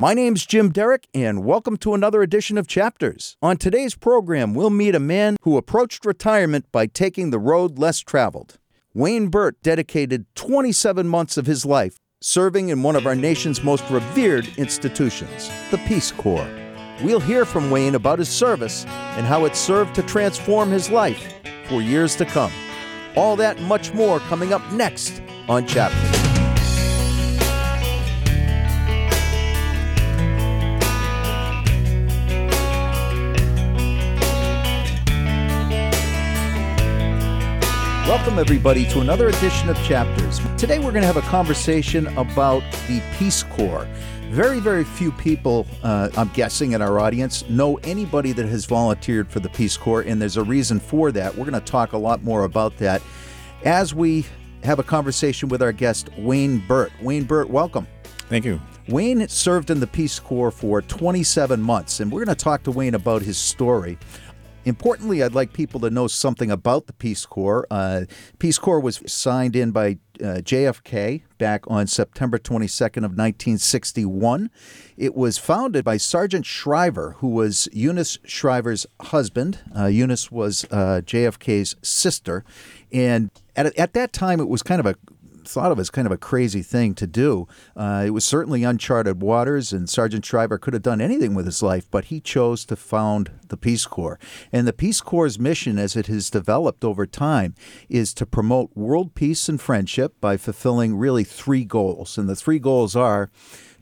My name's Jim Derick, and welcome to another edition of Chapters. On today's program, we'll meet a man who approached retirement by taking the road less traveled. Wayne Burt dedicated 27 months of his life serving in one of our nation's most revered institutions, the Peace Corps. We'll hear from Wayne about his service and how it served to transform his life for years to come. All that and much more coming up next on Chapters. Welcome, everybody, to another edition of Chapters. Today, we're going to have a conversation about the Peace Corps. Very, very few people, uh, I'm guessing, in our audience know anybody that has volunteered for the Peace Corps, and there's a reason for that. We're going to talk a lot more about that as we have a conversation with our guest, Wayne Burt. Wayne Burt, welcome. Thank you. Wayne served in the Peace Corps for 27 months, and we're going to talk to Wayne about his story. Importantly, I'd like people to know something about the Peace Corps. Uh, Peace Corps was signed in by uh, JFK back on September 22nd of 1961. It was founded by Sargent Shriver, who was Eunice Shriver's husband. Uh, Eunice was uh, JFK's sister, and at, at that time, it was kind of a thought of as kind of a crazy thing to do. Uh, it was certainly uncharted waters, and Sargent Shriver could have done anything with his life, but he chose to found the Peace Corps. And the Peace Corps' mission, as it has developed over time, is to promote world peace and friendship by fulfilling really three goals. And the three goals are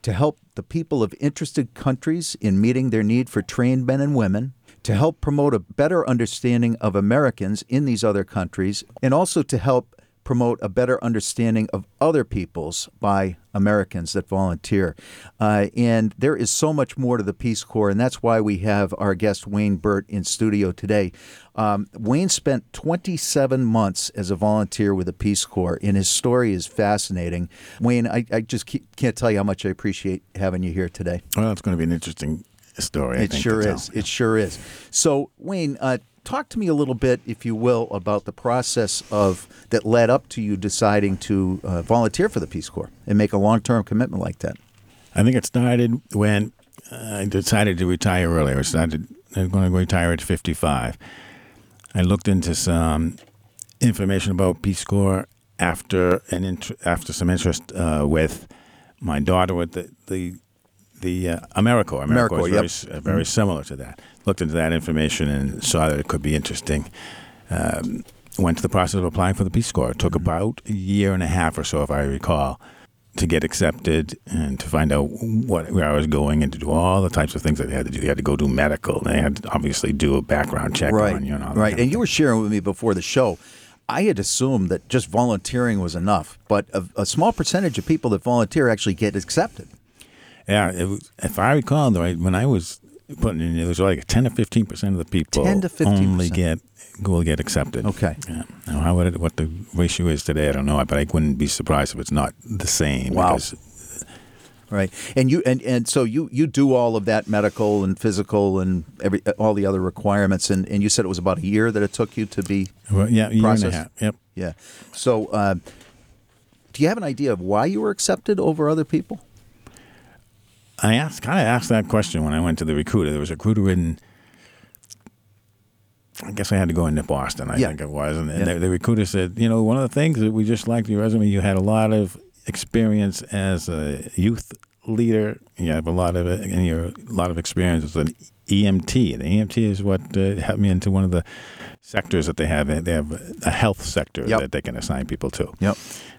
to help the people of interested countries in meeting their need for trained men and women, to help promote a better understanding of Americans in these other countries, and also to help promote a better understanding of other peoples by Americans that volunteer. Uh, and there is so much more to the Peace Corps, and that's why we have our guest Wayne Burt in studio today. Um, Wayne spent 27 months as a volunteer with the Peace Corps, and his story is fascinating. Wayne, I, I just can't tell you how much I appreciate having you here today. Well, it's going to be an interesting story. It sure is. It sure is. So, Wayne, uh, talk to me a little bit, if you will, about the process of that led up to you deciding to uh, volunteer for the Peace Corps and make a long-term commitment like that. I think it started when I decided to retire early. I decided I'm going to retire at 55. I looked into some information about Peace Corps after an int- after some interest uh, with my daughter with the the the uh, AmeriCorps. AmeriCorps, AmeriCorps is very, yep. uh, very mm-hmm. similar to that. Looked into that information and saw that it could be interesting. Um, went to the process of applying for the Peace Corps. It took mm-hmm. about a year and a half or so, if I recall, to get accepted and to find out what where I was going and to do all the types of things that they had to do. They had to go do medical. They had to obviously do a background check right. on you. And all that. right. And you were sharing with me before the show. I had assumed that just volunteering was enough, but a, a small percentage of people that volunteer actually get accepted. Yeah, was, if I recall, though, when I was putting in, there was like ten to fifteen percent of the people 10 to 15%. only get will get accepted. Okay. Yeah. Now, how would it, what the ratio is today, I don't know, but I wouldn't be surprised if it's not the same. Wow. Because, right, and you and, and so you you do all of that medical and physical and every all the other requirements, and, and you said it was about a year that it took you to be well, yeah, year processed. and a half. Yep. Yeah. So, uh, do you have an idea of why you were accepted over other people? I asked, kind of asked that question when I went to the recruiter. There was a recruiter in, I guess I had to go into Boston, I yeah. think it was. And yeah. the, the, recruiter said, you know, one of the things that we just liked your resume, you had a lot of experience as a youth leader. You have a lot of and you're a lot of experience as an EMT. The EMT is what uh, helped me into one of the sectors that they have. They have a health sector yep. that they can assign people to. Yep.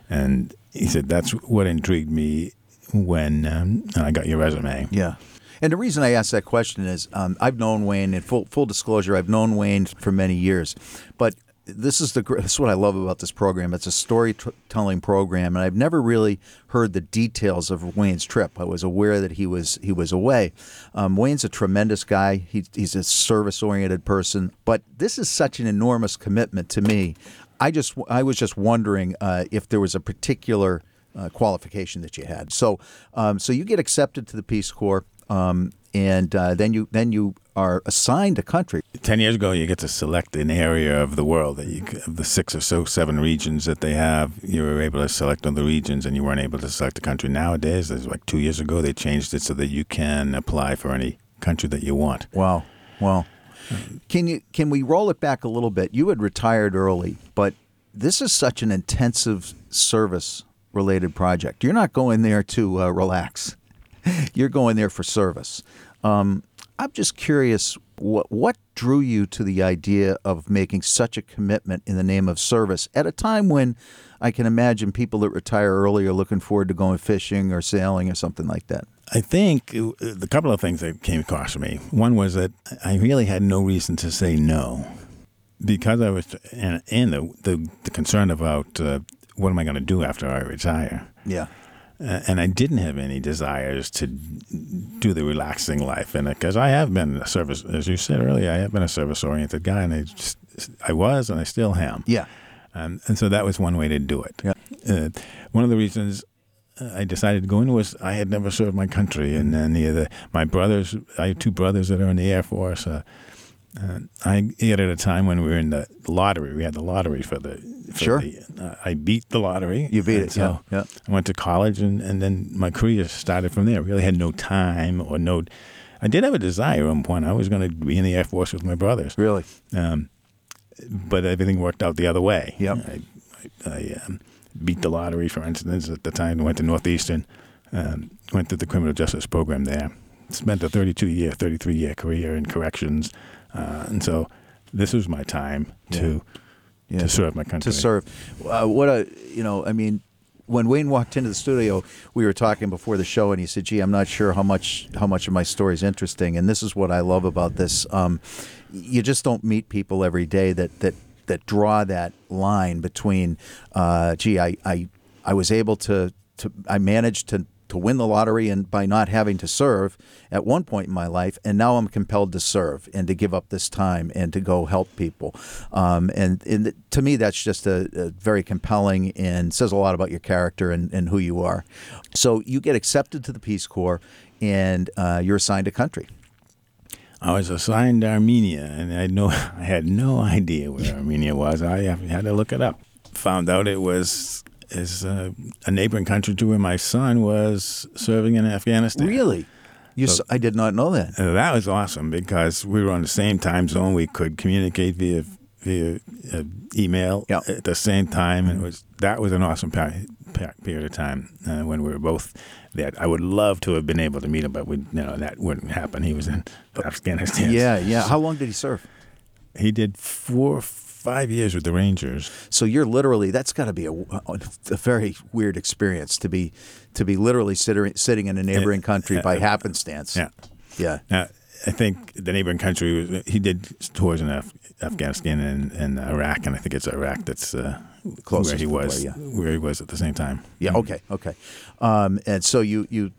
And he said that's what intrigued me when um, I got your resume. Yeah. And the reason I asked that question is um, I've known Wayne, in full, full disclosure, I've known Wayne for many years. But this is the this is what I love about this program. It's a storytelling program, and I've never really heard the details of Wayne's trip. I was aware that he was he was away. Um, Wayne's a tremendous guy. He, he's a service oriented person, but this is such an enormous commitment to me. I just I was just wondering uh, if there was a particular uh, qualification that you had. So, um, so you get accepted to the Peace Corps. um, and uh, then you then you are assigned a country. Ten years ago, you get to select an area of the world that you of the six or so seven regions that they have. You were able to select on the regions, and you weren't able to select a country. Nowadays, there's like two years ago, they changed it so that you can apply for any country that you want. Wow, wow. Can you can we roll it back a little bit? You had retired early, but this is such an intensive service related project. You're not going there to uh, relax. You're going there for service. Um, I'm just curious what what drew you to the idea of making such a commitment in the name of service at a time when I can imagine people that retire early are looking forward to going fishing or sailing or something like that. I think uh, the couple of things that came across me. One was that I really had no reason to say no because I was and, and the, the, the concern about uh, what am I going to do after I retire. Yeah. Uh, and I didn't have any desires to do the relaxing life in it because I have been a service, as you said earlier, I have been a service oriented guy, and I just I was, and I still am. Yeah. Um, and so that was one way to do it. Yeah. Uh, one of the reasons uh, I decided to go in was I had never served my country, and then the, the my brothers, I have two brothers that are in the Air Force. Uh, uh, I ate at a time when we were in the lottery. We had the lottery for the. For Sure. The, uh, I beat the lottery. You beat it, So yeah, yeah. I went to college, and, and then my career started from there. I Really had no time or no. I did have a desire at one point. I was going to be in the Air Force with my brothers, Really. um, but everything worked out the other way. Yep. I, I, I um, beat the lottery, for instance, at the time. Went to Northeastern, um, went through the criminal justice program there. Spent a 32 year, 33 year career in corrections, uh, and so this was my time to Yeah. to serve my country. to serve. Uh, what a you know, I mean, when Wayne walked into the studio, we were talking before the show, and he said, "Gee, I'm not sure how much how much of my story is interesting." And this is what I love about this: um, you just don't meet people every day that that that draw that line between, uh, "Gee, I I I was able to to I managed to." To win the lottery and by not having to serve at one point in my life, and now I'm compelled to serve and to give up this time and to go help people. Um, and, and to me, that's just a, a very compelling and says a lot about your character and, and who you are. So you get accepted to the Peace Corps, and uh, you're assigned a country. I was assigned Armenia, and I know I had no idea where Armenia was. I had to look it up. Found out it was is uh, a neighboring country to where my son was serving in Afghanistan. Really? You, s I did not know that. Uh, that was awesome because we were on the same time zone. We could communicate via via uh, email Yeah. at the same time, and it was that was an awesome pe- pe- period of time uh, when we were both there. I would love to have been able to meet him, but we, you know that wouldn't happen. He was in Afghanistan. Yeah, yeah. How long did he serve? he did four, five years with the Rangers. So you're literally that's got to be a, a very weird experience to be to be literally sitting sitting in a neighboring country by happenstance. Yeah. Yeah. Now, I think the neighboring country was he did tours in Af- Afghanistan and, and Iraq, and I think it's Iraq that's uh, Closest where he was, where, yeah. where he was at the same time. Yeah. Okay. Okay. Um, and so you you,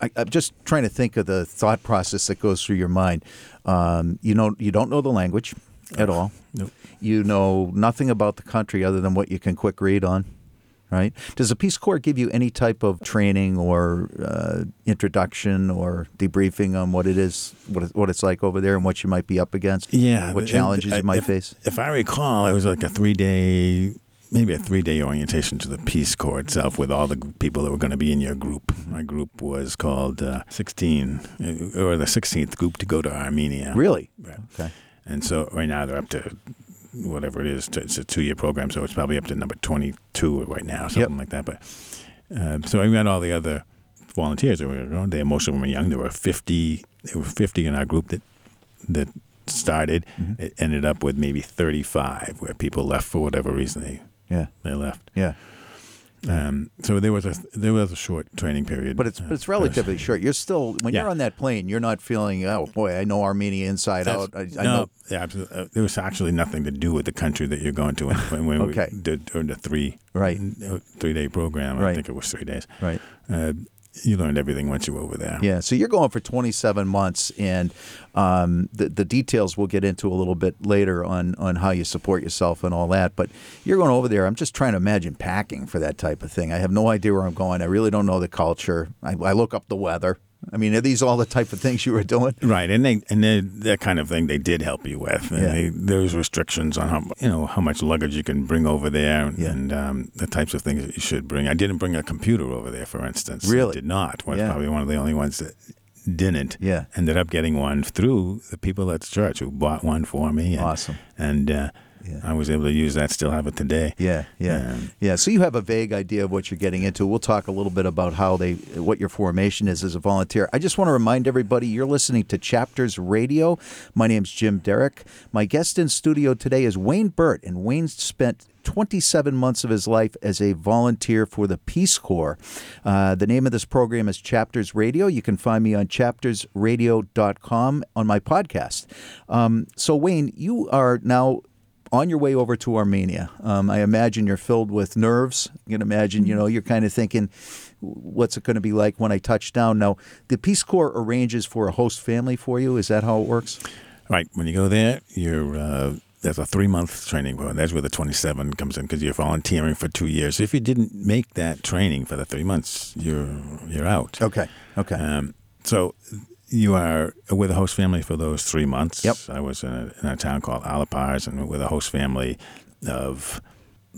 I, I'm just trying to think of the thought process that goes through your mind. Um, you know, you don't know the language at all. Nope. You know nothing about the country other than what you can quick read on. Right? Does the Peace Corps give you any type of training or uh, introduction or debriefing on what it is, what it, what it's like over there, and what you might be up against? Yeah, What challenges I- you might if, face? If I recall, it was like a three day, maybe a three day orientation to the Peace Corps itself with all the people that were going to be in your group. My group was called uh, 16, uh, or the 16th group to go to Armenia. Really? Right. Okay. And so right now they're up to whatever it is. It's a two year program, so it's probably up to number 22 right now, something like that. But uh, so I met all the other volunteers that were going there. Most of them were young. There were 50. There were 50 in our group that that started. It ended up with maybe 35, where people left for whatever reason they Yeah. they left. Yeah. Um, so there was a there was a short training period, But it's uh, but it's relatively short. You're still when Yeah. you're on that plane, you're not feeling oh boy, I know Armenia inside out. I, That's- I no, know yeah, absolutely. Uh, there was actually nothing to do with the country that you're going to when, when Okay. we did during the three Right. three day program. I Right. think it was three days. right. Uh, you learned everything once you were over there. Yeah, so you're going for 27 months, and um, the the details we'll get into a little bit later on on how you support yourself and all that. But you're going over there. I'm just trying to imagine packing for that type of thing. I have no idea where I'm going. I really don't know the culture. I, I look up the weather. I mean, are these all the type of things you were doing? Right, and they and they, that kind of thing they did help you with. And Yeah. they, there's restrictions on how you know how much luggage you can bring over there, Yeah. and um, the types of things that you should bring. I didn't bring a computer over there, for instance. Really? I did not. Was Yeah. probably one of the only ones that didn't. Yeah. ended up getting one through the people at the church who bought one for me. And, Awesome. And uh, Yeah. I was able to use that. Still have it today. Yeah, yeah, Um, yeah. So you have a vague idea of what you're getting into. We'll talk a little bit about how they, what your formation is as a volunteer. I just want to remind everybody you're listening to Chapters Radio. My name's Jim Derick. My guest in studio today is Wayne Burt, and Wayne spent 27 months of his life as a volunteer for the Peace Corps. Uh, the name of this program is Chapters Radio. You can find me on chaptersradio.com on my podcast. Um, so, Wayne, you are now on your way over to Armenia. Um, I imagine you're filled with nerves. You can imagine, you know, you're kind of thinking, what's it going to be like when I touch down? Now, the Peace Corps arranges for a host family for you. Is that how it works? Right. When you go there, you're uh, there's a three month training program. That's where the 27 comes in because you're volunteering for two years. If you didn't make that training for the three months, you're you're out. Okay. Okay. Um, so you are with a host family for those three months. Yep. I was in a, in a town called Alapars and with a host family of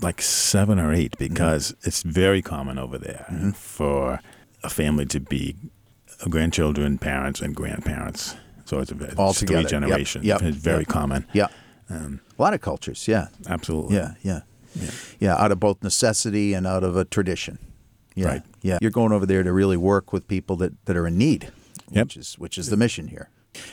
like seven or eight because it's very common over there for a family to be grandchildren, parents, and grandparents. So it's, a, it's All three together. Yep, generations. yep, It's very yep. common. yeah. Um, A lot of cultures. Yeah. absolutely. Yeah. Yeah. Yeah. Out of both necessity and out of a tradition. Yeah. Right. Yeah. You're going over there to really work with people that, that are in need, Yep. which is which is the mission here.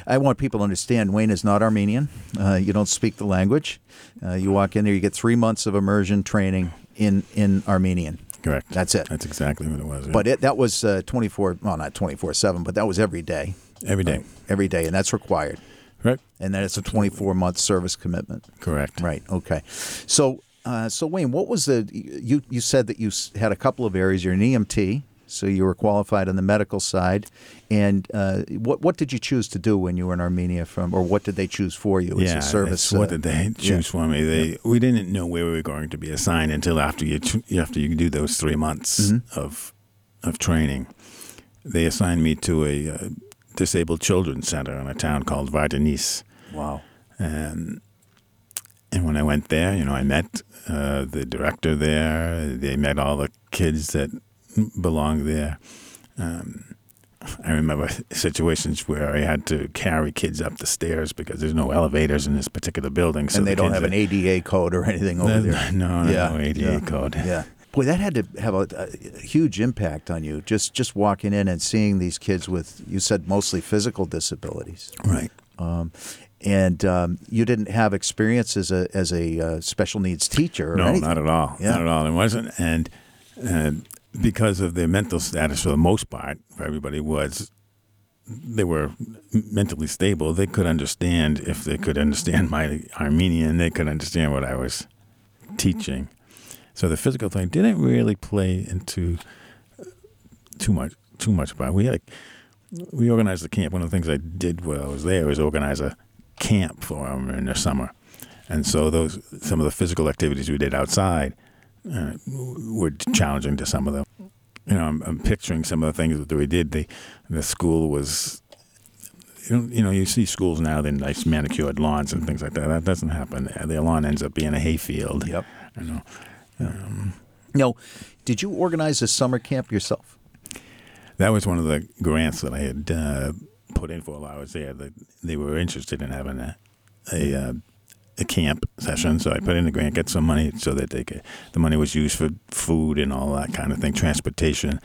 I want people to understand Wayne is not Armenian. Uh, you don't speak the language. Uh, you walk in there, you get three months of immersion training in, in Armenian. Correct. That's it. That's exactly what it was. yeah. But it, that was uh, 24, well, not 24 7, but that was every day. every day. Every day, and that's required. Right. And then it's a 24 month service commitment. Correct. Right. Okay. So, uh, so Wayne, what was the you you said that you had a couple of areas. You're an EMT, so you were qualified on the medical side. And uh, what what did you choose to do when you were in Armenia from, or what did they choose for you as Yeah, a service? what uh, did they choose for me? They we didn't know where we were going to be assigned until after you after you do those three months Mm-hmm. of of training. They assigned me to a uh, disabled children's center in a town called Vardenis. Wow. And and when I went there, you know, I met uh, the director there. They met all the kids that belonged there. Um, I remember situations where I had to carry kids up the stairs because there's no elevators in this particular building. So and they the don't have an ADA code or anything over there. No, no, Yeah, no ADA yeah, code. Yeah. Boy, that had to have a, a huge impact on you. Just just walking in and seeing these kids with, you said mostly physical disabilities. Right. Um, and um, you didn't have experience as a as a uh, special needs teacher. Or No, anything. not at all. Yeah. Not at all. It wasn't. And uh, because of their mental status, for the most part, for everybody was they were mentally stable. They could understand if they could understand my Armenian. They could understand what I was teaching. So the physical thing didn't really play into uh, too much too much about. We had a, we organized the camp. One of the things I did while I was there was organize a camp for them in the summer, and so those some of the physical activities we did outside uh, were challenging to some of them. You know, I'm, I'm picturing some of the things that we did. The the school was. You know, you know, you see schools now, they're nice manicured lawns and things like that. That doesn't happen. Their lawn ends up being a hayfield. Yep. You know, No, did you organize a summer camp yourself? That was one of the grants that I had uh, put in for while I was there. That they were interested in having a a, uh, a camp session, so I put in the grant, get some money so that they could. The money was used for food and all that kind of thing, transportation.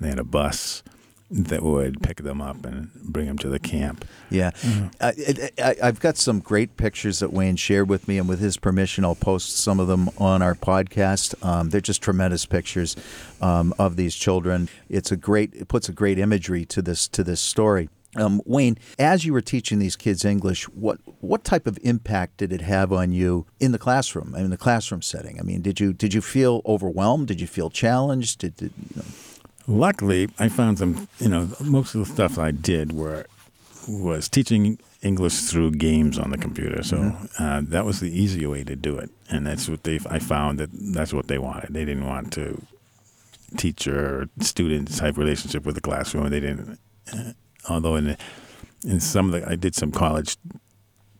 They had a bus that would pick them up and bring them to the camp. Yeah, I, I, I- I've got some great pictures that Wayne shared with me, and with his permission, I'll post some of them on our podcast. Um, they're just tremendous pictures um, of these children. It's a great, it puts a great imagery to this to this story. Um, Wayne, as you were teaching these kids English, what what type of impact did it have on you in the classroom, in the classroom setting? I mean, did you did you feel overwhelmed? Did you feel challenged? Did, did you know, Luckily, I found some. You know, most of the stuff I did were was teaching English through games on the computer. So uh, that was the easier way to do it, and that's what they. I found that that's what they wanted. They didn't want to teacher student type relationship with the classroom. They didn't Uh, although in in some of the I did some college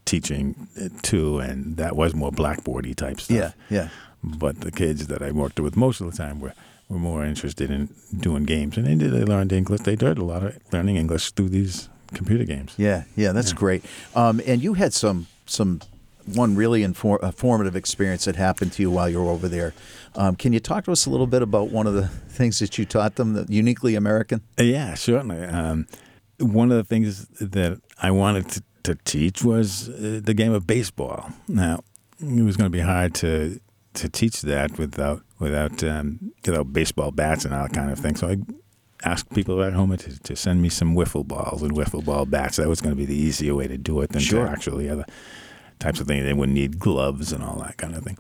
teaching uh, too, and that was more blackboardy type stuff. Yeah, yeah. But the kids that I worked with most of the time were were more interested in doing games, and they. They learned English. They did a lot of learning English through these computer games. Yeah, yeah, that's great. Um, and you had some some one really infor- uh, formative experience that happened to you while you were over there. Um, can you talk to us a little bit about one of the things that you taught them, uniquely American? Uh, Yeah, certainly. Um, one of the things that I wanted to, to teach was uh, the game of baseball. Now, it was going to be hard to to teach that without without um, without baseball bats and all that kind of thing. So I asked people at home to, to send me some wiffle balls and wiffle ball bats. That was going to be the easier way to do it than Sure. to actually other types of things. They wouldn't need gloves and all that kind of thing.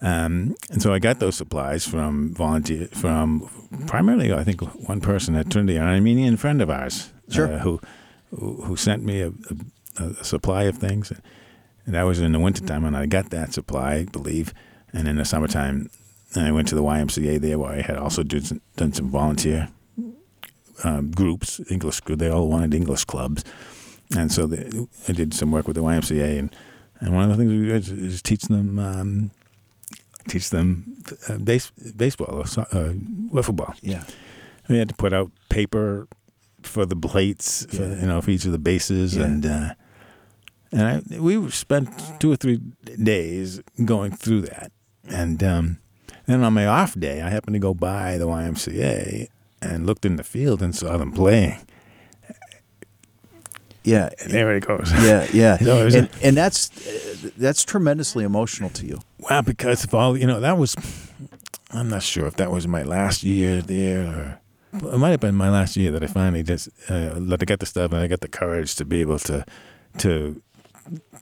Um, and so I got those supplies from volunteer from primarily I think one person at Trinity, an Armenian friend of ours, Sure. uh, who, who who sent me a, a, a supply of things, and that was in the wintertime, and I got that supply, I believe, and in the summertime, I went to the YMCA there, where I had also done some, done some volunteer um, groups, English. They all wanted English clubs, and so they, I did some work with the YMCA, and, and one of the things we did is, teach them um, teach them uh, base, baseball or uh, wiffle ball. Yeah. We had to put out paper for the plates, for, you know, for each of the bases, Yeah. and uh, and I, we spent two or three days going through that, and um, then on my off day, I happened to go by the YMCA and looked in the field and saw them playing. Yeah. And there it goes. Yeah, yeah, So and, a- and that's uh, that's tremendously emotional to you. Well, because of all you know, that was. I'm not sure if that was my last year there, or it might have been my last year that I finally just uh, let I get the stuff and I got the courage to be able to to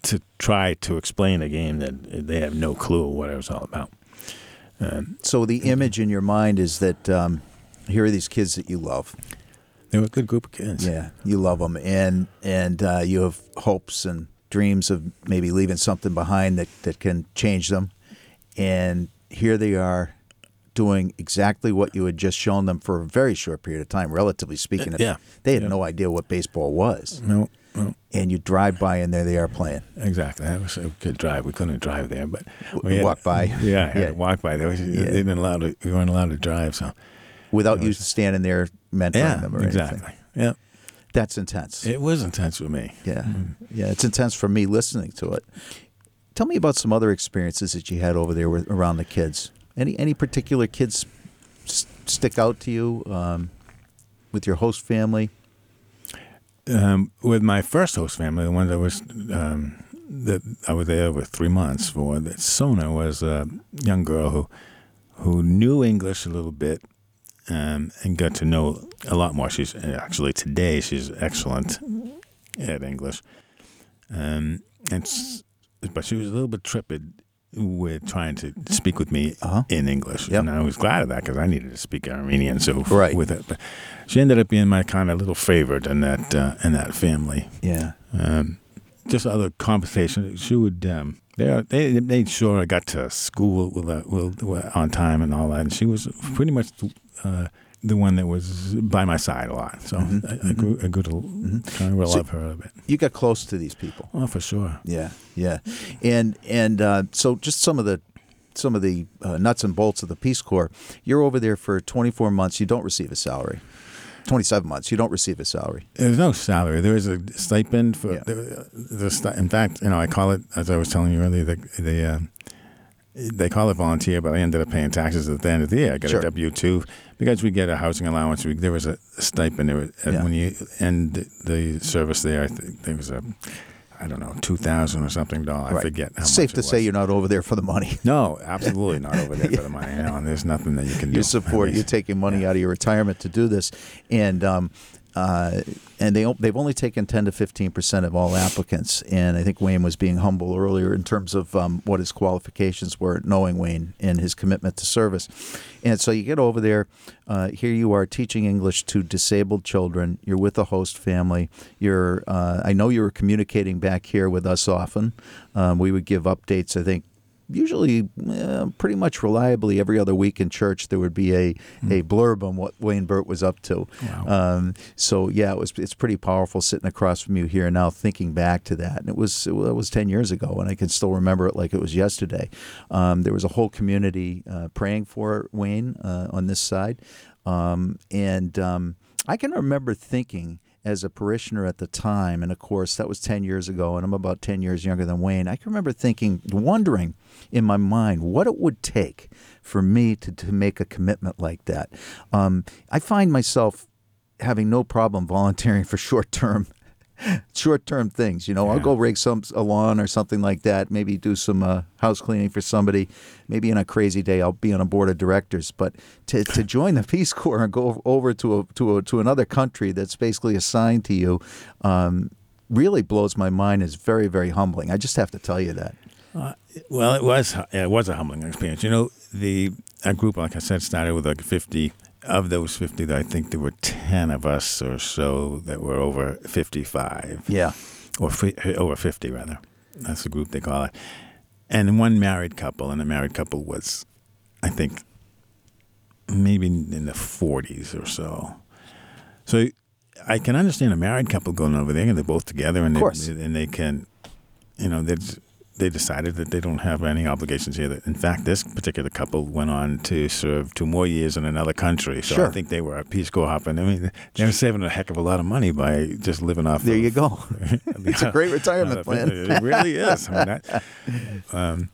to try to explain a game that they have no clue what it was all about. Um, So the image in your mind is that um, here are these kids that you love. they were a good group of kids. Yeah, you love them, and and uh, you have hopes and dreams of maybe leaving something behind that that can change them. And here they are, doing exactly what you had just shown them for a very short period of time, relatively speaking. Yeah. they had Yeah. no idea what baseball was, No, no, and you drive by, and there they are playing. exactly. That was a good drive. We couldn't drive there, but we had, walk by. Yeah, I had Yeah. to walk by. There was, Yeah. They didn't allow to. We weren't allowed to drive, so Without you standing there mentoring yeah, them or exactly. anything. Yeah, That's intense. it was intense for me. Yeah, mm-hmm. yeah, it's intense for me listening to it. Tell me about some other experiences that you had over there with, around the kids. Any any particular kids s- stick out to you um, with your host family? um, with my first host family, the one that was um, that I was there over three months for, that Sona was a young girl who who knew English a little bit um, and got to know a lot more. She's actually today she's excellent at English, um, and but she was a little bit trepid with trying to speak with me Uh-huh. in English, Yep. and I was glad of that because I needed to speak Armenian. So Right. with it, but she ended up being my kind of little favorite in that uh, in that family. Yeah, Um, just other conversation. She would. Um, they they made sure I got to school with, uh, with, with, on time and all that. And she was pretty much uh, the one that was by my side a lot. So I, I grew, I grew to kind of So- love her a bit. you got close to these people. Oh, for sure. Yeah, yeah, and and uh, so just some of the some of the uh, nuts and bolts of the Peace Corps. You're over there for 24 months. You don't receive a salary. 27 months. You don't receive a salary. There's no salary. There is a stipend for Yeah. the, the sti- In fact, you know, I call it as I was telling you earlier. The, the uh, they call it volunteer, but I ended up paying taxes at the end of the year. I got Sure. a W two because we get a housing allowance. We, there was a stipend. There was, and Yeah. when you end the service there, I think there was a I don't know two thousand or something dollar. I forget. How Safe much to say you're not over there for the money. No, absolutely not over there for the money. No, and there's nothing that you can do. you support. You're taking money out of your retirement to do this, and um, uh, and they they've only taken 10 to 15 percent of all applicants. And I think Wayne was being humble earlier in terms of um, what his qualifications were, knowing Wayne and his commitment to service. And so you get over there. Uh, here you are teaching English to disabled children. You're with a host family. You're. Uh, I know you were communicating back here with us often. Um, we would give updates. I think usually uh, pretty much reliably every other week in church there would be a, a blurb on what Wayne Burt was up to. Wow. Um, so yeah, it was it's pretty powerful sitting across from you here now, thinking back to that. And it was it was ten years ago, and I can still remember it like it was yesterday. Um, there was a whole community uh, praying for Wayne uh, on this side, um, and um, I can remember thinking as a parishioner at the time, and of course that was 10 years ago, and I'm about 10 years younger than Wayne. I can remember thinking, wondering in my mind what it would take for me to, to make a commitment like that. Um, I find myself having no problem volunteering for short term. Short term things, you know, I'll go rake some a lawn or something like that. Maybe do some uh, house cleaning for somebody. Maybe on a crazy day, I'll be on a board of directors. But to, to join the Peace Corps and go over to a, to a, to another country that's basically assigned to you, um, really blows my mind. is very very humbling. I just have to tell you that. Well, it was it was a humbling experience. You know, the our group, like I said, started with like fifty. Of those fifty, I think there were ten of us or so that were over fifty-five. Yeah. or fi- over 50 rather. That's the group they call it. And one married couple, and the married couple was, I think, maybe in the 40s or so. So I can understand a married couple going over there, and they're both together, and they, and they can, you know, they they decided that they don't have any obligations here. That In fact, this particular couple went on to serve two more years in another country. So Sure. I think they were a Peace Corps hopping. I mean, they're saving a heck of a lot of money by just living off. There of, you go. It's a great retirement uh, plan. It really is. I mean, that, um,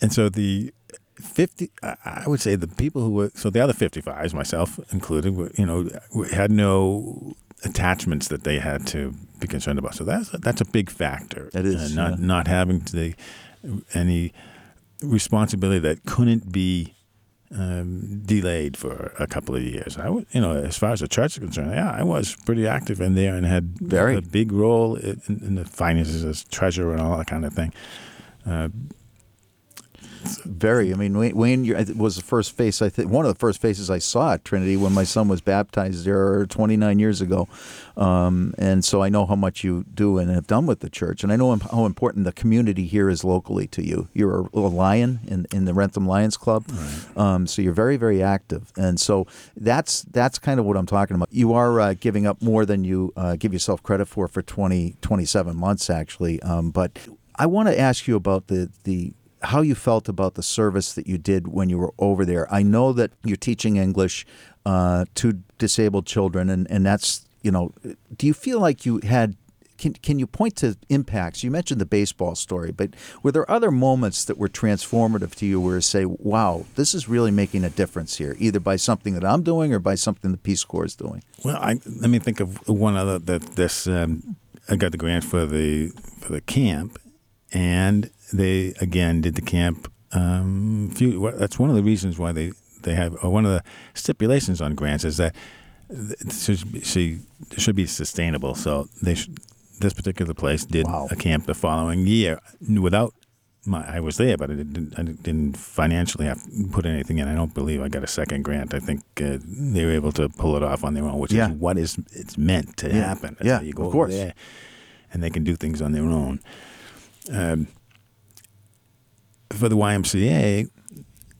and so the fifty, I I would say the people who were so the other fifty-fives, myself included, were, you know, had no attachments that they had to be concerned about. So that's that's a big factor. That is, Uh, not yeah. not having the any responsibility that couldn't be um, delayed for a couple of years. I would, you know, as far as the church is concerned, yeah, I was pretty active in there and had Very. a big role in, in the finances as treasurer and all that kind of thing. Uh, Very. I mean, Wayne, Wayne was the first face I think one of the first faces I saw at Trinity when my son was baptized there 29 years ago, um, and so I know how much you do and have done with the church, and I know how important the community here is locally to you. You're a, lion in, in the Wrentham Lions Club, um, so you're very very active, and so that's that's kind of what I'm talking about. You are uh, giving up more than you uh, give yourself credit for for 20 27 months actually, um, but I want to ask you about the the how you felt about the service that you did when you were over there. I know that you're teaching English uh, to disabled children, and, and that's you know. Do you feel like you had? Can can you point to impacts? You mentioned the baseball story, but were there other moments that were transformative to you, where you say, "Wow, this is really making a difference here," either by something that I'm doing or by something the Peace Corps is doing? well, I, let me think of one other that this um, I got the grant for the for the camp, and they again did the camp. Um, few, that's one of the reasons why they they have or one of the stipulations on grants is that it should be, she should be sustainable. So they sh- this particular place did Wow. a camp the following year without. My, I was there, but I didn't, I didn't financially have put anything in. I don't believe I got a second grant. I think uh, they were able to pull it off on their own, which Yeah. is what is it's meant to Yeah. happen. That's Yeah, you go of course. there, and they can do things on their own. Um, for the YMCA,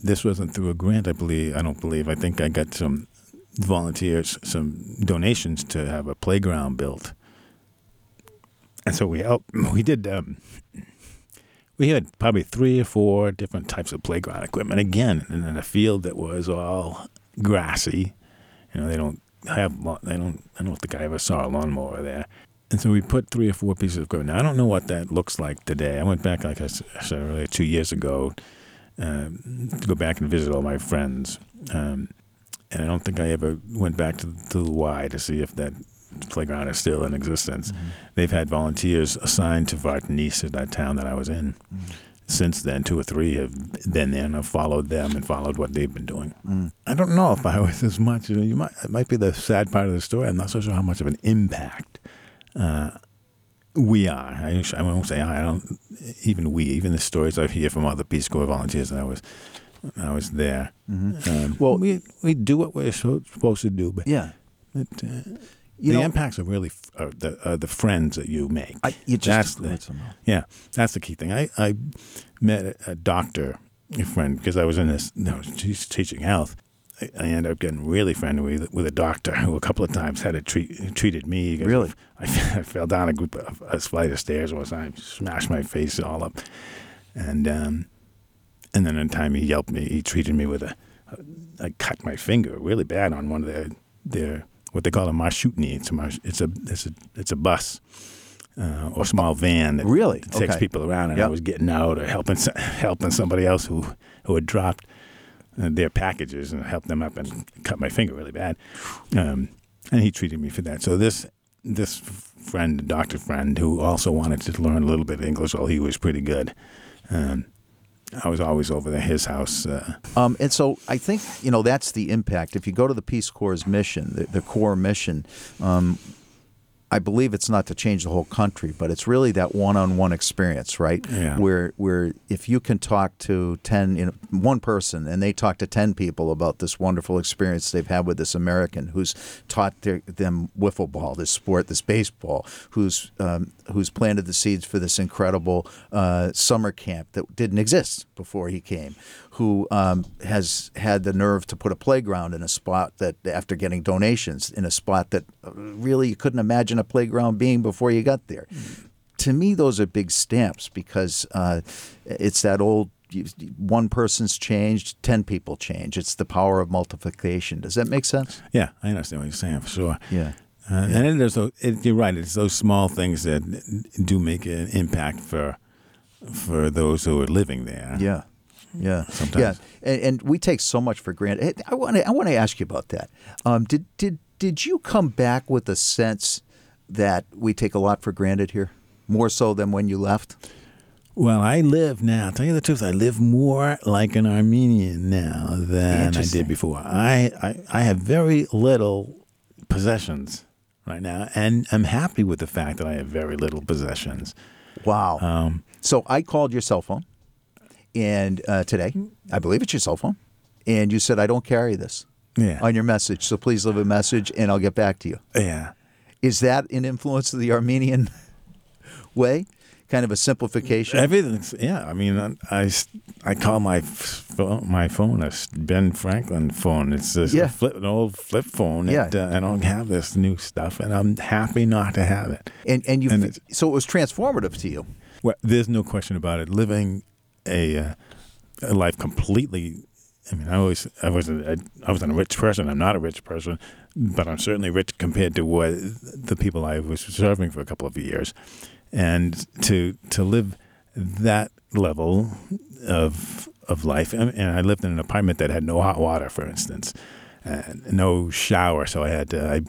this wasn't through a grant. I believe. I don't believe. I think I got some volunteers, some donations to have a playground built, and so we helped. We did. Um, we had probably three or four different types of playground equipment again, in a field that was all grassy. You know, they don't have. They don't. I don't think I ever saw a lawnmower there. And so we put three or four pieces of equipment. Now, I don't know what that looks like today. I went back, like I said earlier, two years ago, um, to go back and visit all my friends. Um, and I don't think I ever went back to, to the Y to see if that playground is still in existence. They've had volunteers assigned to Vardenis, that town that I was in. Since then, two or three have been there and I've followed them and followed what they've been doing. I don't know if I was as much. You, know, you might, it might be the sad part of the story. I'm not so sure how much of an impact uh, we are. I, I won't say I. I don't. Even we. Even the stories I hear from other Peace Corps volunteers. I was, I was there. Um, Well- we we do what we're so- supposed to do, but Yeah. it, uh, the know- impacts are really f- are the are the friends that you make. I- you just that's the, yeah, that's the key thing. I, I met a, a doctor a friend because I was in this. No, she's teaching health. I, I ended up getting really friendly with, with a doctor who a couple of times had to treat treated me. Really? I, I fell down a group of a flight of stairs one time, smashed my face all up, and um, and then in time he helped me. He treated me with a, I cut my finger really bad on one of their their what they call a marshutni. It's a marsh, it's a it's a it's a bus uh, or small van that Really? takes Okay. people around, and Yep. I was getting out or helping helping somebody else who who had dropped their packages and helped them up and cut my finger really bad. Um, and he treated me for that. So this this friend, doctor friend, who also wanted to learn a little bit of English, well, he was pretty good. Um, I was always over at his house. Uh, Um, and so I think you know that's the impact. If you go to the Peace Corps' mission, the, the core mission, um, I believe it's not to change the whole country, but it's really that one-on-one experience, right? Yeah. Where where if you can talk to ten, you know, one person, and they talk to ten people about this wonderful experience they've had with this American who's taught their, them wiffle ball, this sport, this baseball, who's um, who's planted the seeds for this incredible uh, summer camp that didn't exist before he came, who um, has had the nerve to put a playground in a spot that, after getting donations, in a spot that uh, really you couldn't imagine a playground being before you got there. To me, those are big stamps because uh, it's that old. One person's changed, ten people change. It's the power of multiplication. Does that make sense? yeah, I understand what you're saying for sure. Yeah. Uh, And it is those, it, you're right. It's those small things that do make an impact for for those who are living there. Yeah, yeah, Sometimes. yeah. And, and we take so much for granted. I want to I want to ask you about that. Um, did did did you come back with a sense that we take a lot for granted here, more so than when you left? Well, I live now. Tell you the truth, I live more like an Armenian now than I did before. I, I I have very little possessions right now, and I'm happy with the fact that I have very little possessions. Wow. Um, so I called your cell phone, and uh, today I believe it's your cell phone, and you said I don't carry this yeah, on your message. So please leave a message, and I'll get back to you. yeah. Is that an influence of the Armenian way? Kind of a simplification. Everything's yeah. I mean, I, I, call my phone, my phone a Ben Franklin phone. It's this Yeah. flip, an old flip phone. Yeah. And, uh, I don't have this new stuff, and I'm happy not to have it. and and you And so it was transformative to you. Well, there's no question about it. Living a, uh, a life completely. I mean, I always I wasn't a, I wasn't a rich person. I'm not a rich person, but I'm certainly rich compared to what the people I was serving for a couple of years, and to to live that level of of life. And I lived in an apartment that had no hot water, for instance, and no shower. So I had to I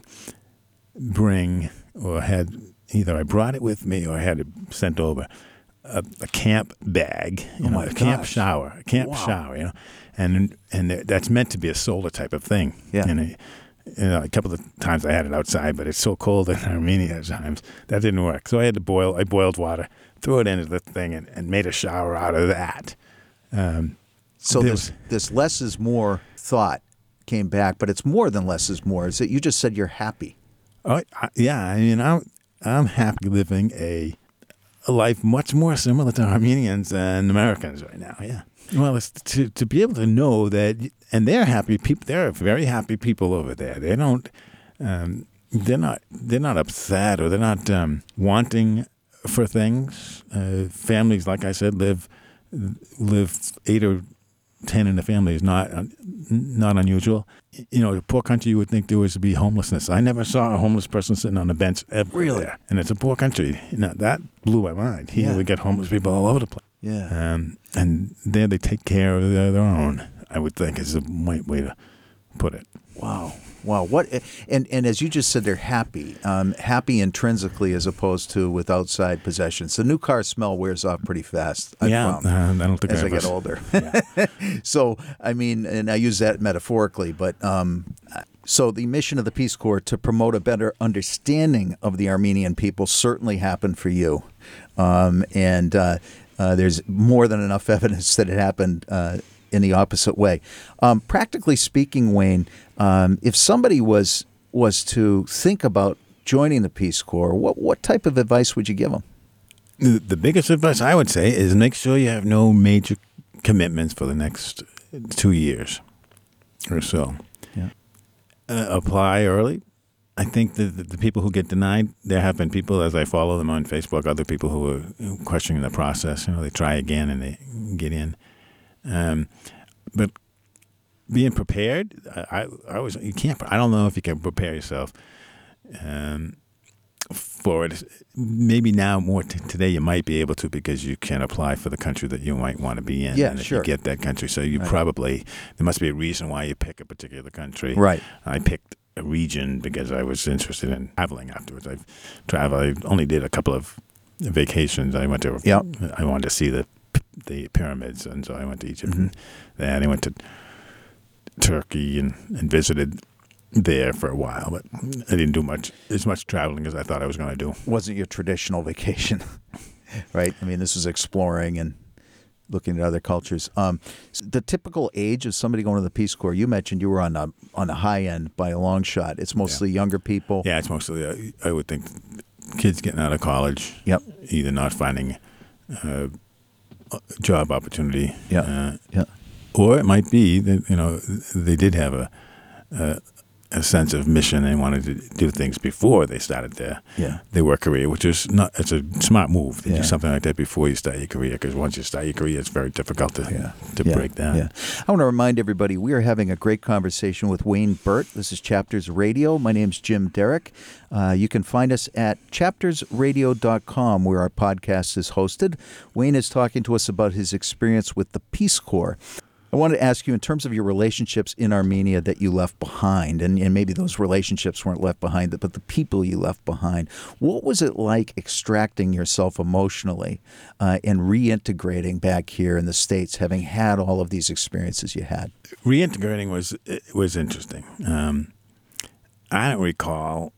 bring or had either I brought it with me or I had it sent over a, a camp bag, you Oh know, a camp shower, a camp Wow. shower, you know, and and that's meant to be a solar type of thing. Yeah. And it, you know, a couple of times I had it outside, but it's so cold in Armenia at times that didn't work. So I had to boil. I boiled water, threw it into the thing, and, and made a shower out of that. Um, So this this less is more thought came back, but it's more than less is more. Is that you just said you're happy? Oh I, yeah, I mean, I'm I'm happy living a a life much more similar to Armenians and Americans right now. Yeah. Well, it's to to be able to know that, and they're happy people. They're very happy people over there. They don't. Um, they're not. They're not upset or they're not um, wanting for things. Uh, families, like I said, live live eight or ten in a family is not uh, not unusual. You know, a poor country, you would think there was to be homelessness. I never saw a homeless person sitting on a bench ever. Really? And it's a poor country. You know, that blew my mind. Here Yeah. we get homeless people all over the place. Yeah. Um, and there they take care of their, their own. I would think is a right way to put it. Wow. Wow. What and and as you just said, they're happy. Um, happy intrinsically as opposed to with outside possessions. The new car smell wears off pretty fast. I've yeah, found. uh, I don't think as I I get older. Yeah. so I mean, and I use that metaphorically, but um, so the mission of the Peace Corps to promote a better understanding of the Armenian people certainly happened for you, um, and uh, uh, there's more than enough evidence that it happened. Uh, in the opposite way. Um, practically speaking, Wayne, um, if somebody was was to think about joining the Peace Corps, what what type of advice would you give them? The, biggest advice I would say is make sure you have no major commitments for the next two years or so. Yeah. Uh, apply early. I think that the, the people who get denied, there have been people as I follow them on Facebook, other people who are questioning the process. You know, they try again and they get in. Um, but being prepared, I, I was you can't. I don't know if you can prepare yourself. Um, for it. Maybe now more t- today you might be able to because you can apply for the country that you might want to be in. Yeah, and if sure. You get that country, so you Right. probably there must be a reason why you pick a particular country. Right. I picked region because I was interested in traveling afterwards. I've traveled. I only did a couple of vacations. I went to. Yeah. I wanted to see the the pyramids, and so I went to Egypt. Mhm. And then I went to Turkey and, and visited there for a while, but I didn't do much as much traveling as I thought I was going to do. Wasn't your traditional vacation, right? I mean, this was exploring and looking at other cultures. Um, the typical age of somebody going to the Peace Corps. You mentioned you were on a on the high end by a long shot. It's mostly younger people. Yeah, it's mostly uh, I would think kids getting out of college, Yep. either not finding uh, a job opportunity, Yeah. uh, Yeah. or it might be that you know they did have a, a sense of mission and wanted to do things before they started their Yeah. their work career, which is not it's a smart move to Yeah. do something like that before you start your career because once you start your career, it's very difficult to Yeah. to break down. Yeah. I want to remind everybody we are having a great conversation with Wayne Burt. This is Chapters Radio. My name's Jim Derick. Uh, you can find us at chaptersradio.com where our podcast is hosted. Wayne is talking to us about his experience with the Peace Corps. I wanted to ask you, in terms of your relationships in Armenia that you left behind, and, and maybe those relationships weren't left behind, but the people you left behind, what was it like extracting yourself emotionally uh, and reintegrating back here in the States, having had all of these experiences you had? reintegrating was was interesting. Um, I don't recall.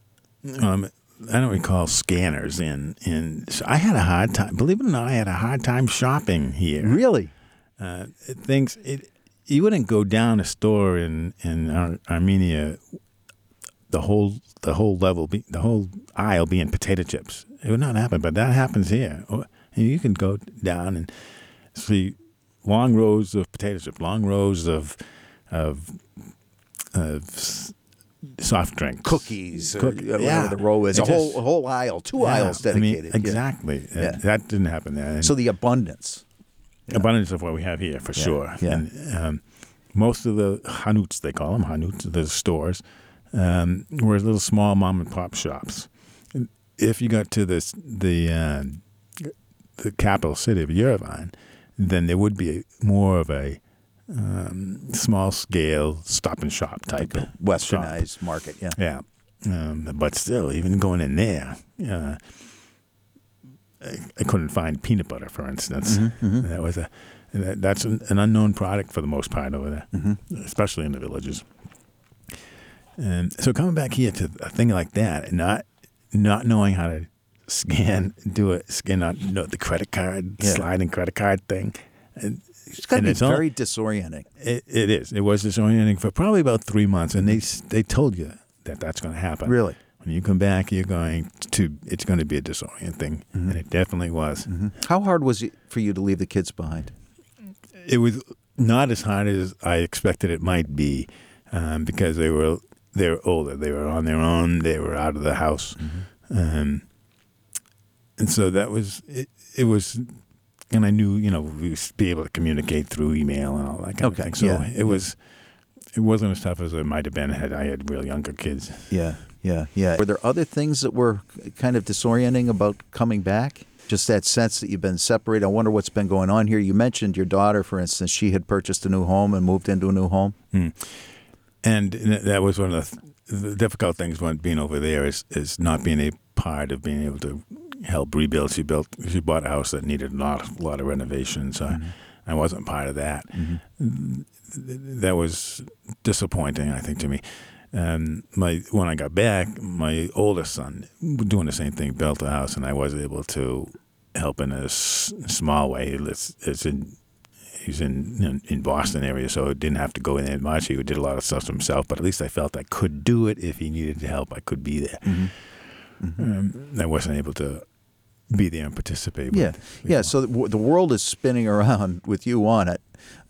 Um, I don't recall scanners in in. So I had a hard time. Believe it or not, I had a hard time shopping here. Really? Uh, things it, you wouldn't go down a store in in Ar- Armenia. The whole the whole level be, the whole aisle being potato chips. It would not happen, but that happens here. Oh, And you can go down and see long rows of potato chips, long rows of of of soft drinks, Cookies, or Cook- yeah. the row is, It a whole, just- a whole aisle, two Yeah, aisles I mean, dedicated. Exactly. Uh, Yeah. That didn't happen there. And- So the abundance. Abundance of what we have here for Yeah, sure. yeah. And um, most of the hanuts, they call them hanuts, the stores, um, were little small mom and pop shops. And If you got to this the uh, the capital city of Yerevan, then there would be more of a um, small scale stop and shop type. shop. Westernized market, yeah. Yeah. Um, but still, even going in there, uh, I, I couldn't find peanut butter, for instance. Mm-hmm, mm-hmm. That was a that, that's an, an unknown product for the most part over there, mm-hmm. especially in the villages. And so coming back here to a thing like that, and not not knowing how to scan, do it, scan not know the credit card, Yeah. sliding credit card thing. And, It's got to be very disorienting. it, it is. It was disorienting for probably about three months, and they they told you that that's going to happen. Really? When you come back, you're going to. It's going to be a disorienting thing, and it definitely was. How hard was it for you to leave the kids behind? It was not as hard as I expected it might be, um, because they were they were older. They were on their own. They were out of the house, um, and so that was it. It was. And I knew, you know, we would be able to communicate through email and all that kind Okay, of thing. So yeah. it was, it wasn't as tough as it might have been had I had real younger kids. Yeah, yeah, yeah. Were there other things that were kind of disorienting about coming back? Just that sense that you've been separated. I wonder what's been going on here. You mentioned your daughter, for instance. She had purchased a new home and moved into a new home. Hmm. And that was one of the, th- the difficult things when being over there is, is not being a part of being able to help rebuild. She built, she bought a house that needed a lot, a lot of renovations. So mm-hmm. I wasn't part of that. Mm-hmm. Th- That was disappointing, I think, to me. Um, my when I got back, my oldest son doing the same thing, built a house, and I was able to help in a s- small way. It's, it's in, he's in, in in Boston area, so didn't have to go in there much. He did a lot of stuff himself, but at least I felt I could do it if he needed help. I could be there. Mm-hmm. Um, I wasn't able to be there and participate. Yeah, but- yeah. So the, w- the world is spinning around with you on it.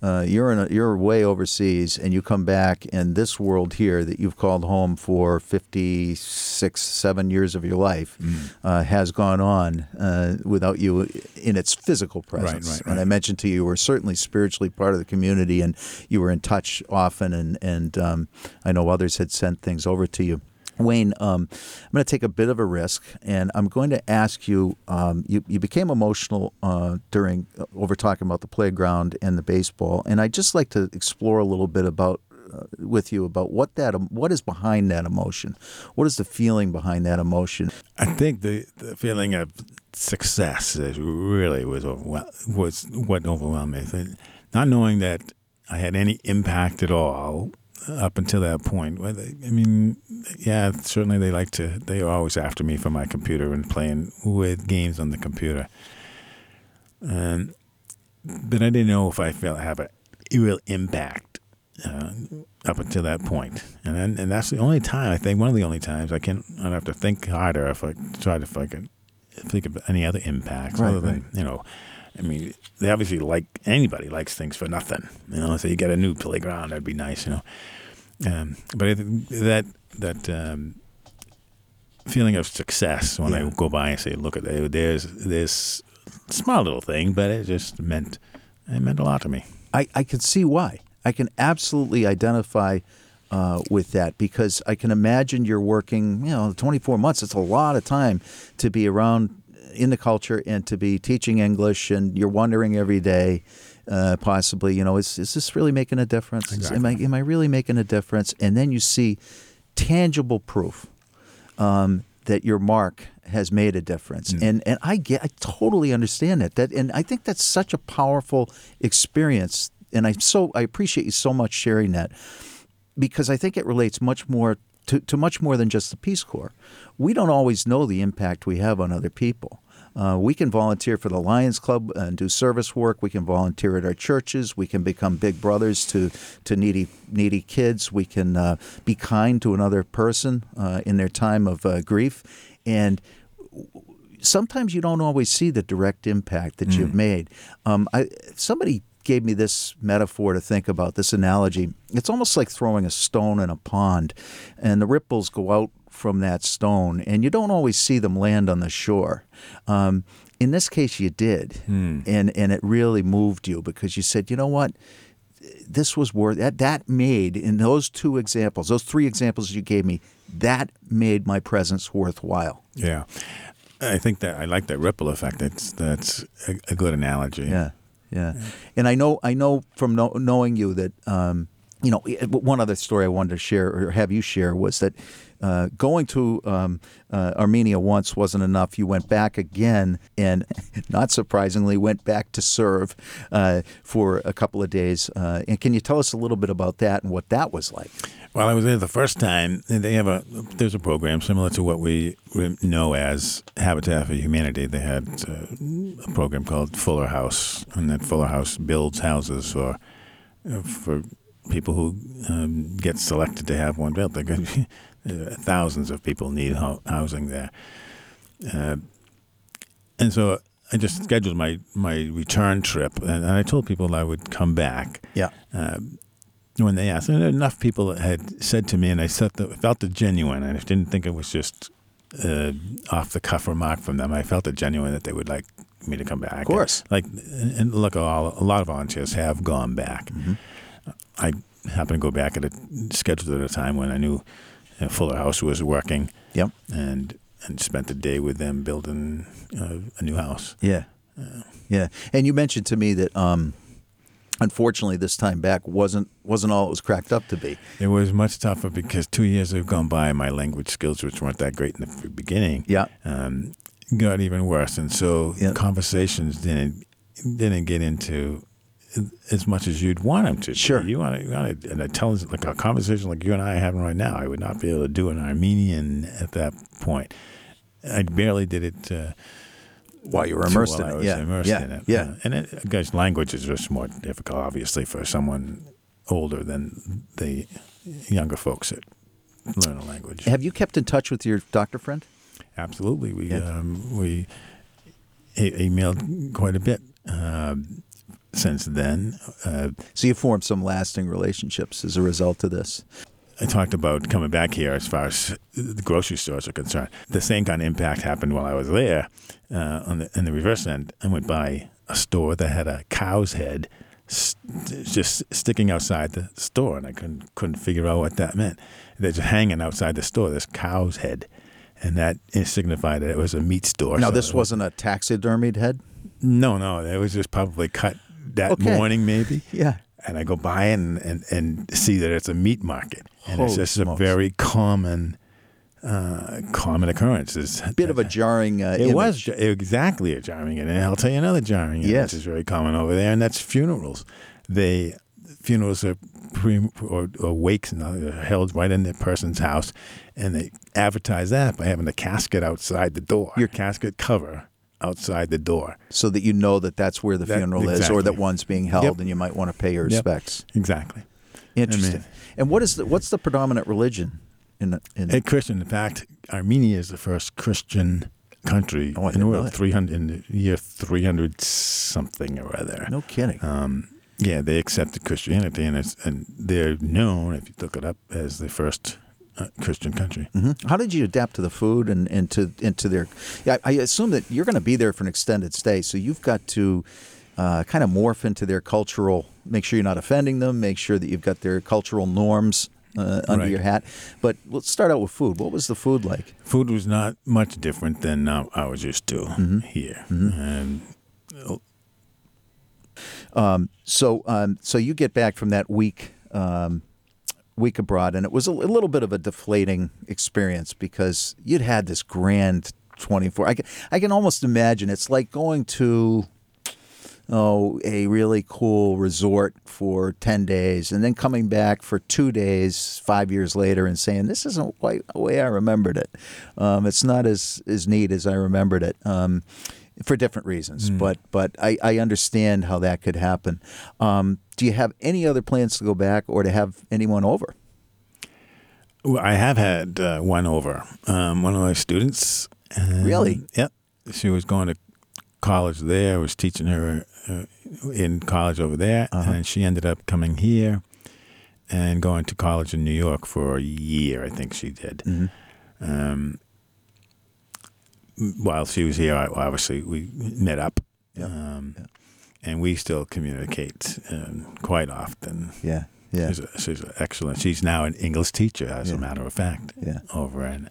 Uh, you're in a, you're way overseas, and you come back, and this world here that you've called home for 56, seven years of your life Mm. uh, has gone on uh, without you in its physical presence. right, And I mentioned to you, you were certainly spiritually part of the community, and you were in touch often, and and um, I know others had sent things over to you. Wayne, um, I'm going to take a bit of a risk, and I'm going to ask you. Um, you, you became emotional uh, during uh, over talking about the playground and the baseball, and I'd just like to explore a little bit about uh, with you about what that what is behind that emotion. What is the feeling behind that emotion? I think the, the feeling of success is really was was what overwhelmed me. Not knowing that I had any impact at all up until that point. I mean, yeah, certainly they like to. They are always after me for my computer and playing with games on the computer. And but I didn't know if I felt have a real impact uh, up until that point. and then, and that's the only time I think one of the only times I can I have to think harder if I try to can think of any other impacts Right, other than you know. I mean, they obviously like anybody likes things for nothing, you know. So you get a new playground, that'd be nice, you know. Um, but I think that that um, feeling of success when Yeah. I go by and say, "Look at that, there's this small little thing," but it just meant it meant a lot to me. I, I can see why. I can absolutely identify uh, with that because I can imagine you're working, you know, 24 months. It's a lot of time to be around in the culture and to be teaching English, and you're wondering every day, uh, possibly, you know, is, is this really making a difference? Is- Am I am I really making a difference? And then you see tangible proof um, that your mark has made a difference. And and I get I totally understand that. That and I think that's such a powerful experience. And I so I appreciate you so much sharing that because I think it relates much more to, to much more than just the Peace Corps. We don't always know the impact we have on other people. Uh, we can volunteer for the Lions Club and do service work. We can volunteer at our churches. We can become big brothers to, to needy needy kids. We can uh, be kind to another person uh, in their time of uh, grief. And sometimes you don't always see the direct impact that you've made. Um, I, somebody gave me this metaphor to think about, this analogy. It's almost like throwing a stone in a pond, and the ripples go out from that stone, and you don't always see them land on the shore. Um, in this case, you did, and and it really moved you because you said, you know what, this was worth that. That made in those two examples, those three examples you gave me, that made my presence worthwhile. Yeah, I think that I like that ripple effect. That's that's a, a good analogy. Yeah, yeah. And I know, I know from know, knowing you that, um, you know, one other story I wanted to share or have you share was that uh, going to um, uh, Armenia once wasn't enough. You went back again, and not surprisingly, went back to serve uh, for a couple of days. Uh, and can you tell us a little bit about that and what that was like? Well, I was there the first time. They have a there's a program similar to what we know as Habitat for Humanity. They had uh, a program called Fuller House, and that Fuller House builds houses for uh, for people who um, get selected to have one built. Uh, thousands of people need ho- housing there, uh, and so I just scheduled my my return trip, and, and I told people I would come back Yeah. When they asked. And enough people had said to me, and I felt the, felt it genuine. I didn't think it was just uh, off the cuff remark from them. I felt it genuine that they would like me to come back. Of course. Like, and look, a lot of volunteers have gone back. I happened to go back at a scheduled at a time when I knew uh, Fuller House was working, Yep. and and spent the day with them building uh, a new house. Yeah. Yeah. And you mentioned to me that um, unfortunately this time back wasn't wasn't all it was cracked up to be. It was much tougher because two years have gone by. My language skills, which weren't that great in the beginning, Yeah. um, got even worse, and so Yeah. conversations didn't didn't get into as much as you'd want them to. Sure. you want to, you want to, and I tell like a conversation like you and I are having right now. I would not be able to do an Armenian at that point. I barely did it. Uh, While you were immersed while in I it, was yeah, immersed yeah, in it. yeah. Uh, and it, I guess language is just more difficult, obviously, for someone older than the younger folks that learn a language. Have you kept in touch with your doctor friend? Absolutely, we Yeah. um, we e- emailed quite a bit um, since then. Uh, So you formed some lasting relationships as a result of this. I talked about coming back here as far as the grocery stores are concerned. The same kind of impact happened while I was there. Uh, on the, in the reverse end, I went by a store that had a cow's head st- just sticking outside the store, and I couldn't couldn't figure out what that meant. They're just hanging outside the store, this cow's head, and that signified that it was a meat store. Now, So this wasn't a taxidermied head. no, no, it was just probably cut that Okay. morning, maybe Yeah. And I go by and, and, and see that it's a meat market, and it's just smokes. a very common uh, common occurrence. It's, a Bit of a jarring. Uh, it image. was exactly a jarring, and I'll tell you another jarring, Yes. is very common over there, and that's funerals. They funerals are pre or, or wakes and they're held right in the person's house, and they advertise that by having the casket outside the door. Your casket cover outside the door. so that you know that that's where the That- funeral is, or that one's being held, Yep. and you might want to pay your Yep. respects. Exactly. Interesting. and what is the, what's the predominant religion in in? A Christian. In fact, Armenia is the first Christian country Oh, in the world. Three hundred in the year three hundred something or other. no kidding. Um, yeah, they accepted Christianity, and it's and they're known, if you look it up, as the first uh, Christian country. hmm How did you adapt to the food and, and to into their? Yeah, I assume that you're going to be there for an extended stay, so you've got to uh, kind of morph into their cultural. Make sure you're not offending them. Make sure that you've got their cultural norms uh, under Right. your hat. But let's start out with food. What was the food like? Food was not much different than uh, I was used to Mm-hmm. here, and So, um, so you get back from that week, um, week abroad, and it was a, a little bit of a deflating experience because you'd had this grand twenty four. I can, I can almost imagine it's like going to, oh, a really cool resort for ten days, and then coming back for two days five years later and saying this isn't quite the way I remembered it. Um, it's not as as neat as I remembered it. Um, for different reasons, but but I, I understand how that could happen. Um, do you have any other plans to go back or to have anyone over? Well, I have had uh, one over. Um, one of my students. um, Really? Yep. She was going to college there. I was teaching her uh, in college over there, Uh-huh. and she ended up coming here and going to college in New York for a year. I think she did. Mm-hmm. Um, while she was here, I, obviously we met up, Yeah. um, Yeah. and we still communicate um, quite often. Yeah, yeah, She's, a, she's excellent. She's now an English teacher, as Yeah. a matter of fact, Yeah. over in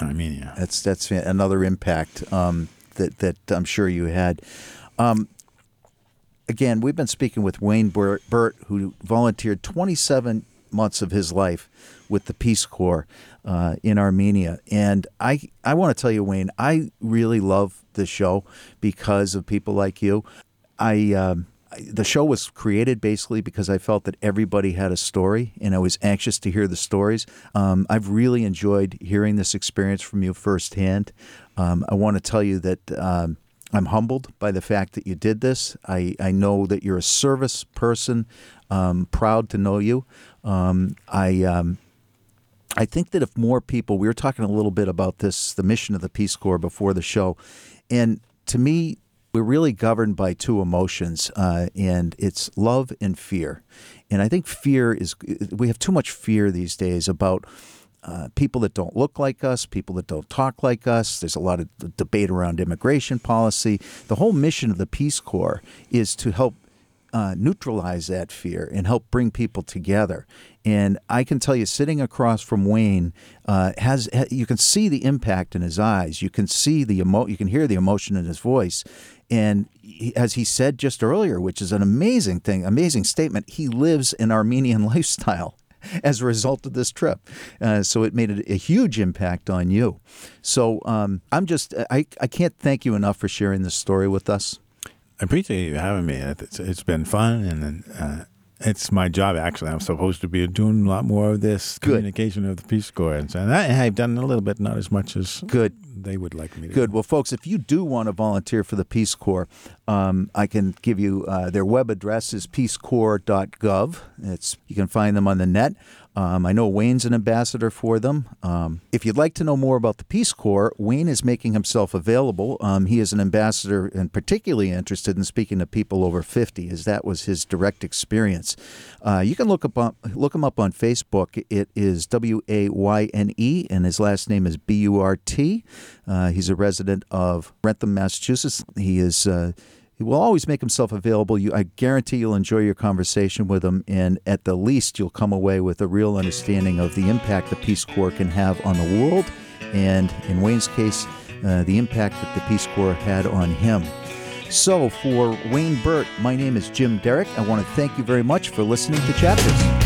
Armenia. that's that's another impact um, that that I'm sure you had. Um, again, we've been speaking with Wayne Burt, Burt, who volunteered 27 months of his life with the Peace Corps uh, in Armenia, and I I want to tell you, Wayne, I really love the show because of people like you. I. Um, the show was created basically because I felt that everybody had a story, and I was anxious to hear the stories. Um, I've really enjoyed hearing this experience from you firsthand. Um, I want to tell you that um, I'm humbled by the fact that you did this. I, I know that you're a service person. Um, proud to know you. Um, I um, I think that if more people, we were talking a little bit about this, the mission of the Peace Corps before the show, and to me, we're really governed by two emotions, uh, and it's love and fear. And I think fear is, we have too much fear these days about uh, people that don't look like us, people that don't talk like us. There's a lot of debate around immigration policy. The whole mission of the Peace Corps is to help uh, neutralize that fear and help bring people together. And I can tell you, sitting across from Wayne, uh, has ha- you can see the impact in his eyes. You can see the emo- You can hear the emotion in his voice. And he, as he said just earlier, which is an amazing thing, amazing statement, he lives an Armenian lifestyle as a result of this trip. Uh, so it made a, a huge impact on you. So um, I'm just, I, I can't thank you enough for sharing this story with us. I appreciate you having me. It's, it's been fun, and uh, it's my job. Actually, I'm supposed to be doing a lot more of this Good. communication of the Peace Corps, and so and I, I've done a little bit, not as much as Good. They would like me to. Good. Well, folks, if you do want to volunteer for the Peace Corps, um, I can give you uh, their web address is peacecorps.gov. It's you can find them on the net. Um, I know Wayne's an ambassador for them. Um, if you'd like to know more about the Peace Corps, Wayne is making himself available. Um, he is an ambassador and particularly interested in speaking to people over 50, as that was his direct experience. Uh, you can look up on, look him up on Facebook. It is W A Y N E, and his last name is B U R T. Uh, he's a resident of Wrentham, Massachusetts. He is. Uh, he will always make himself available. You, I guarantee you'll enjoy your conversation with him, and at the least, you'll come away with a real understanding of the impact the Peace Corps can have on the world, and in Wayne's case, uh, the impact that the Peace Corps had on him. So, for Wayne Burt, my name is Jim Derick. I want to thank you very much for listening to Chapters.